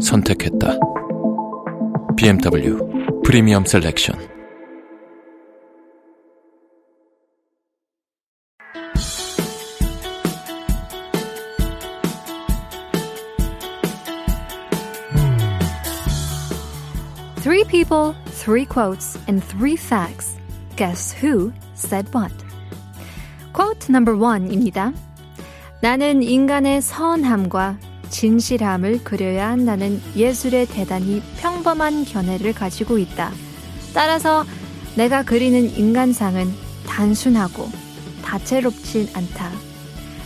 선택했다. BMW 프리미엄 셀렉션. Three people, three quotes, and three facts. Guess who said what? Quote number one입니다. 나는 인간의 선함과 진실함을 그려야 한다는 예술의 대단히 평범한 견해를 가지고 있다. 따라서 내가 그리는 인간상은 단순하고 다채롭진 않다.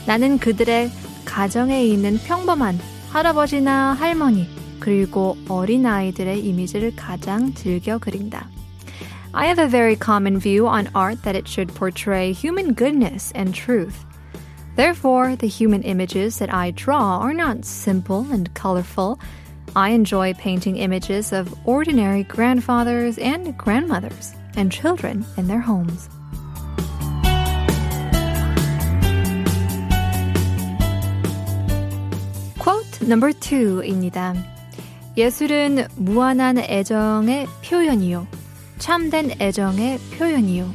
나는 그들의 가정에 있는 평범한 할아버지나 할머니, 그리고 어린 아이들의 이미지를 가장 즐겨 그린다. I have a very common view on art that it should portray human goodness and truth. Therefore, the human images that I draw are not simple and colorful. I enjoy painting images of ordinary grandfathers and grandmothers and children in their homes. Quote number two입니다. 예술은 무한한 애정의 표현이요. 참된 애정의 표현이요.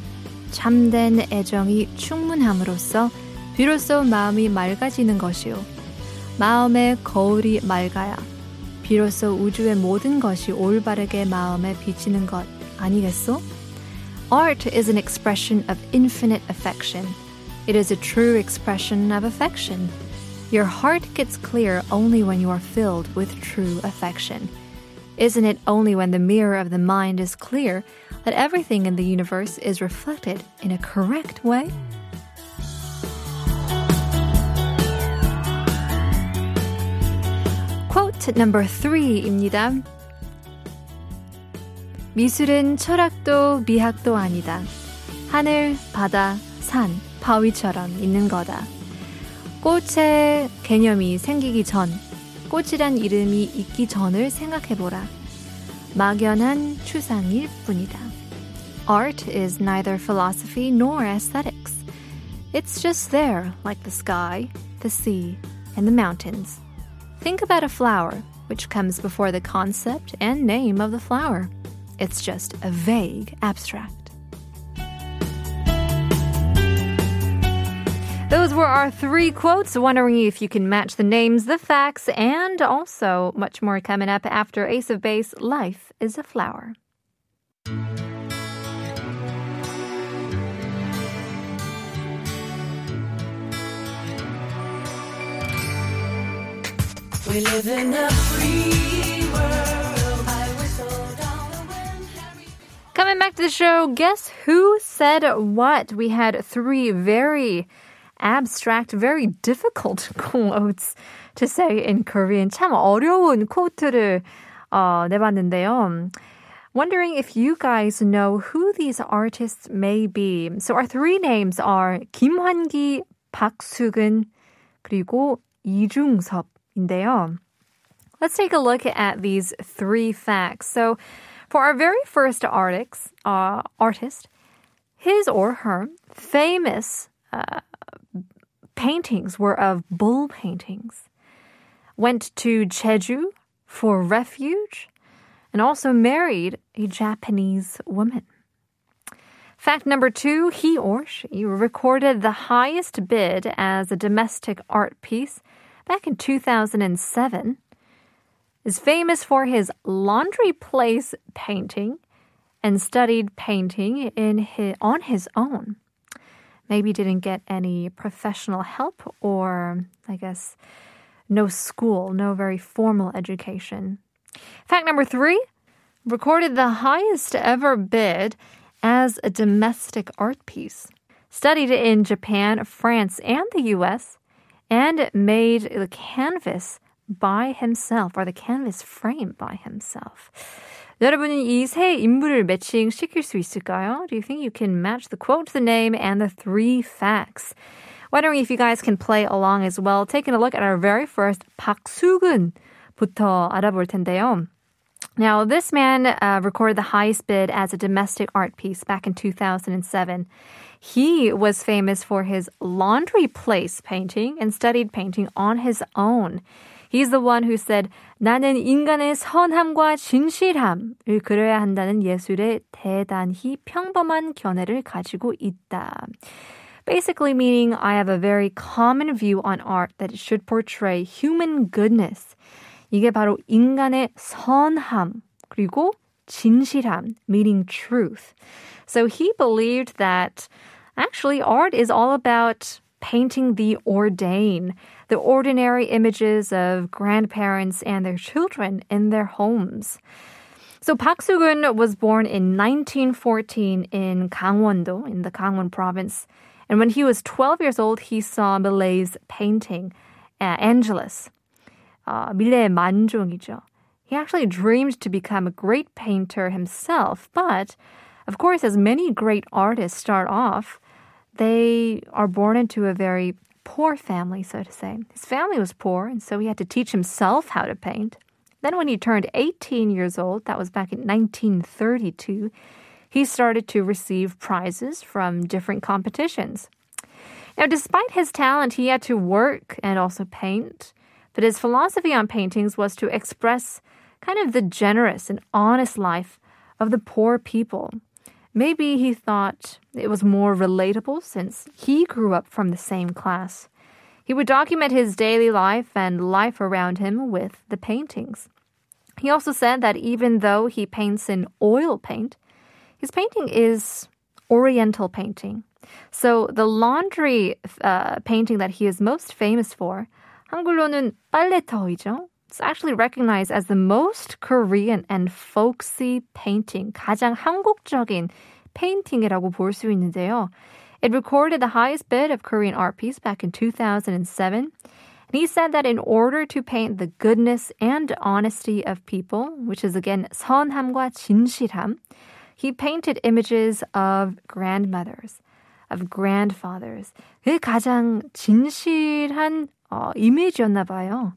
참된 애정이 충분함으로써 비로소 마음이 맑아지는 것이요. 마음의 거울이 맑아야 비로소 우주의 모든 것이 올바르게 마음에 비치는 것 아니겠소? Art is an expression of infinite affection. It is a true expression of affection. Your heart gets clear only when you are filled with true affection. Isn't it only when the mirror of the mind is clear that everything in the universe is reflected in a correct way? Quote number three입니다. 미술은 철학도 미학도 아니다. 하늘, 바다, 산, 바위처럼 있는 거다. 꽃의 개념이 생기기 전, 꽃이란 이름이 있기 전을 생각해보라. 막연한 추상일 뿐이다. Art is neither philosophy nor aesthetics. It's just there, like the sky, the sea, and the mountains. Think about a flower, which comes before the concept and name of the flower. It's just a vague abstract. Those were our three quotes. Wondering if you can match the names, the facts, and also much more coming up after Ace of Base Life is a Flower. We live in a free world. I whistle down the wind. Coming back to the show, guess who said what? We had three very abstract, very difficult quotes to say in Korean. 참 어려운 코트를 어, 내봤는데요. Wondering if you guys know who these artists may be. So our three names are 김환기, 박수근, 그리고 이중섭 인데요. Let's take a look at these three facts. So for our very first artist, uh, artist, his or her famous uh, paintings were of bull paintings. Went to Jeju for refuge and also married a Japanese woman. Fact number two, he or she recorded the highest bid as a domestic art piece back in 2007. Is famous for his laundry place painting and studied painting in his, on his own. Maybe didn't get any professional help or, I guess, no school, no very formal education. Fact number three recorded the highest ever bid as a domestic art piece. Studied in Japan, France, and the US, and made the canvas by himself or the canvas frame by himself. 여러분은 이 세 인물을 매칭 시킬 수 있을까요? Do you think you can match the quote, the name, and the three facts? Wondering if you guys can play along as well. Taking a look at our very first 박수근부터 알아볼 텐데요. Now, this man uh, recorded the highest bid as a domestic art piece back in 2007. He was famous for his laundry place painting and studied painting on his own. He's the one who said, 나는 인간의 선함과 진실함을 그려야 한다는 예술의 대단히 평범한 견해를 가지고 있다. Basically meaning I have a very common view on art that it should portray human goodness. 이게 바로 인간의 선함 그리고 진실함 meaning truth. So he believed that actually art is all about painting the ordained, the ordinary images of grandparents and their children in their homes. So Park Soo-gun was born in 1914 in Gangwon-do, in the Gangwon province. And when he was 12 years old, he saw Millet's painting, uh, Angelus. Uh, 밀레의 만종이죠. He actually dreamed to become a great painter himself, but of course, as many great artists start off, they are born into a very poor family, so to say. His family was poor, and so he had to teach himself how to paint. Then, when he turned 18 years old, that was back in 1932, he started to receive prizes from different competitions. Now, despite his talent, he had to work and also paint. But his philosophy on paintings was to express kind of the generous and honest life of the poor people. Maybe he thought it was more relatable since he grew up from the same class. He would document his daily life and life around him with the paintings. He also said that even though he paints in oil paint, his painting is Oriental painting. So the laundry uh, painting that he is most famous for, 한글로는 빨래터이죠. It's actually recognized as the most Korean and folksy painting, 가장 한국적인 페인팅이라고 볼 수 있는데요. It recorded the highest bid of Korean art piece back in 2007. And he said that in order to paint the goodness and honesty of people, which is again 선함과 진실함, he painted images of grandmothers, of grandfathers. 그게 가장 진실한 어, 이미지였나 봐요.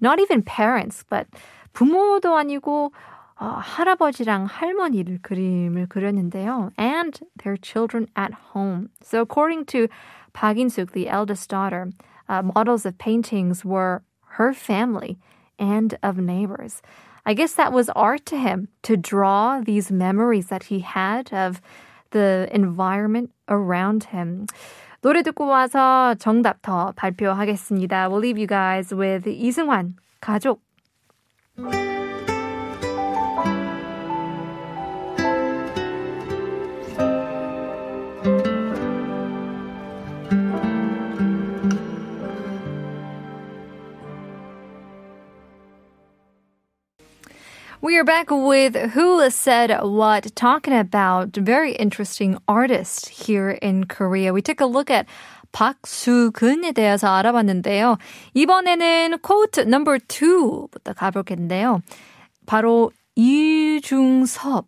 Not even parents, but 부모도 아니고 어, 할아버지랑 할머니를 그림을 그렸는데요. And their children at home. So according to Park In-suk, the eldest daughter, uh, models of paintings were her family and of neighbors. I guess that was art to him to draw these memories that he had of the environment around him. 노래 듣고 와서 정답 더 발표하겠습니다. We'll leave you guys with 이승환, 가족. We are back with Who Said What, talking about very interesting artists here in Korea. We took a look at 박수근에 대해서 알아봤는데요. 이번에는 quote number two부터 가볼겠는데요. 바로 이중섭의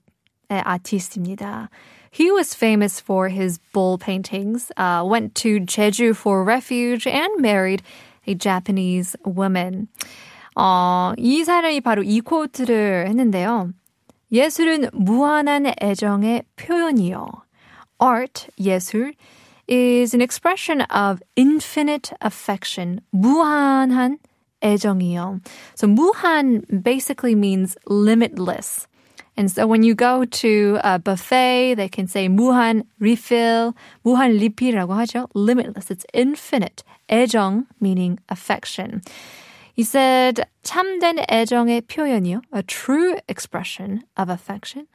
아티스트입니다. He was famous for his bull paintings, uh, went to Jeju for refuge, and married a Japanese woman. 어, 이 사람이 바로 이 코트를 했는데요. 예술은 무한한 애정의 표현이요. Art, 예술, is an expression of infinite affection. 무한한 애정이요. So 무한 basically means limitless. And so when you go to a buffet, they can say 무한 refill, 무한 리필이라고 하죠. Limitless. It's infinite. 애정 meaning affection. He said, 참된 애정의 표현이요. A true expression of affection.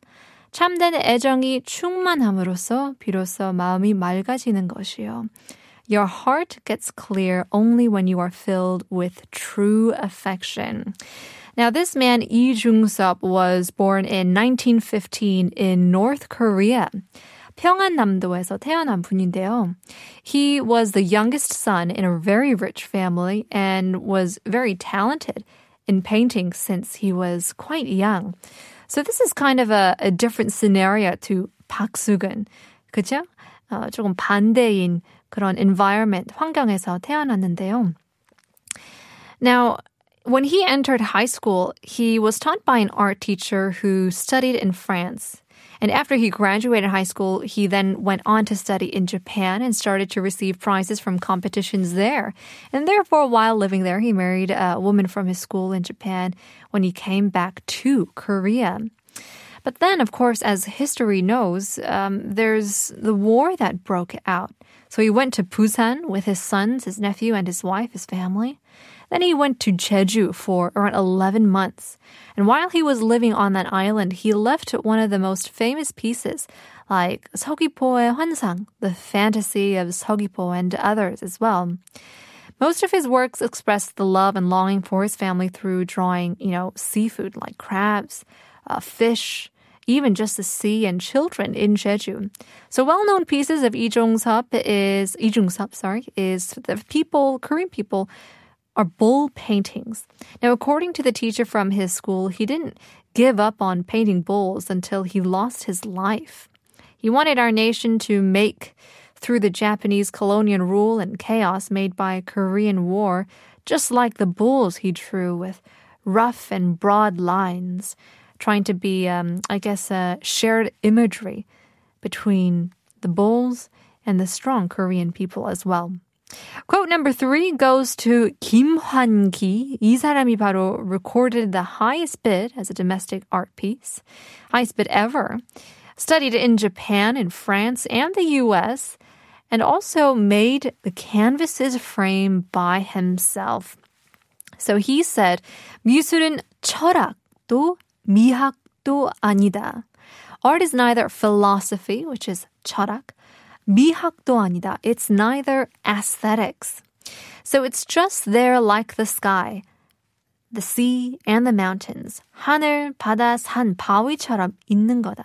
참된 애정이 충만함으로써 비로소 마음이 맑아지는 것이요. Your heart gets clear only when you are filled with true affection. Now, this man, Lee Jung-sup, was born in 1915 in North Korea. 평안남도에서 태어난 분인데요. He was the youngest son in a very rich family and was very talented in painting since he was quite young. So this is kind of a, a different scenario to 박수근. 그죠? 어, 조금 반대인 그런 environment, 환경에서 태어났는데요. Now, when he entered high school, he was taught by an art teacher who studied in France. And after he graduated high school, he then went on to study in Japan and started to receive prizes from competitions there. And therefore, while living there, he married a woman from his school in Japan when he came back to Korea. But then, of course, as history knows, um, there's the war that broke out. So he went to Busan with his sons, his nephew, and his wife, his family. Then he went to Jeju for around 11 months. And while he was living on that island, he left one of the most famous pieces, like 서귀포의 환상, the fantasy of 서귀포, and others as well. Most of his works expressed the love and longing for his family through drawing, you know, seafood like crabs, uh, fish, even just the sea and children in Jeju. So well-known pieces of Lee Jung-sup is Lee Jung-sup, sorry, is the people, Korean people are bull paintings. Now, according to the teacher from his school, he didn't give up on painting bulls until he lost his life. He wanted our nation to make through the Japanese colonial rule and chaos made by Korean War, just like the bulls he drew with rough and broad lines, trying to be, um, I guess, a shared imagery between the bulls and the strong Korean people as well. Quote number three goes to 김환기. 이 사람이 바로 recorded the highest bid as a domestic art piece, highest bid ever. Studied in Japan, in France, and the U.S., and also made the canvases frame by himself. So he said, 미술은 철학도 미학도 아니다. Art is neither philosophy, which is 철학, 미학도 아니다. It's neither aesthetics. So it's just there like the sky. The sea and the mountains. 하늘, 바다, 산, 바위처럼 있는 거다.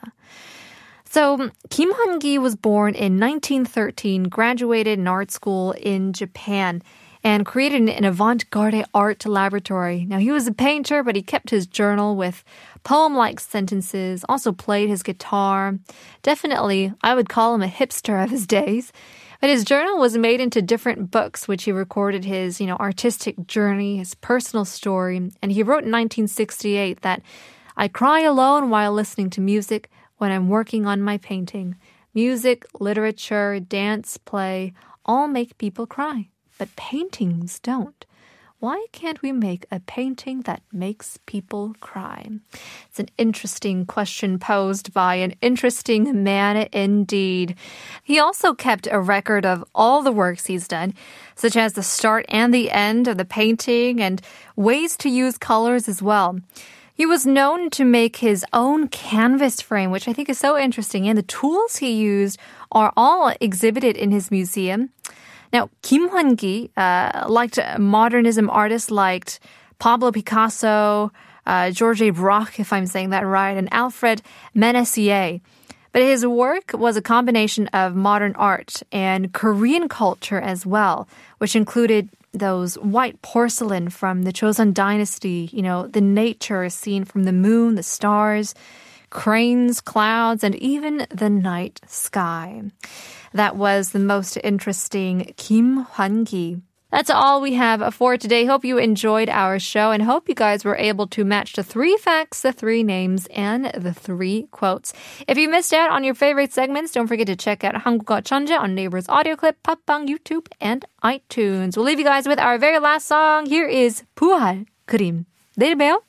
So, Kim Hwan-gi was born in 1913, graduated in art school in Japan and created an avant-garde art laboratory. Now he was a painter, but he kept his journal with poem-like sentences, also played his guitar. Definitely, I would call him a hipster of his days. But his journal was made into different books, which he recorded his, you know, artistic journey, his personal story. And he wrote in 1968 that I cry alone while listening to music when I'm working on my painting. Music, literature, dance, play all make people cry, but paintings don't. Why can't we make a painting that makes people cry? It's an interesting question posed by an interesting man indeed. He also kept a record of all the works he's done, such as the start and the end of the painting and ways to use colors as well. He was known to make his own canvas frame, which I think is so interesting. And the tools he used are all exhibited in his museum. Now, Kim Hwan-gi uh, liked modernism artists like Pablo Picasso, uh, George. Braque, if I'm saying that right, and Alfred Manessier. But his work was a combination of modern art and Korean culture as well, which included those white porcelain from the Joseon dynasty, you know, the nature seen from the moon, the stars, cranes, clouds, and even the night sky. That was the most interesting Kim Hwan-gi. That's all we have for today. Hope you enjoyed our show and hope you guys were able to match the three facts, the three names, and the three quotes. If you missed out on your favorite segments, don't forget to check out 한국어 Chanja on Naver's Audio Clip, 팟빵, YouTube, and iTunes. We'll leave you guys with our very last song. Here is Puhal Krim. 내일 봬요.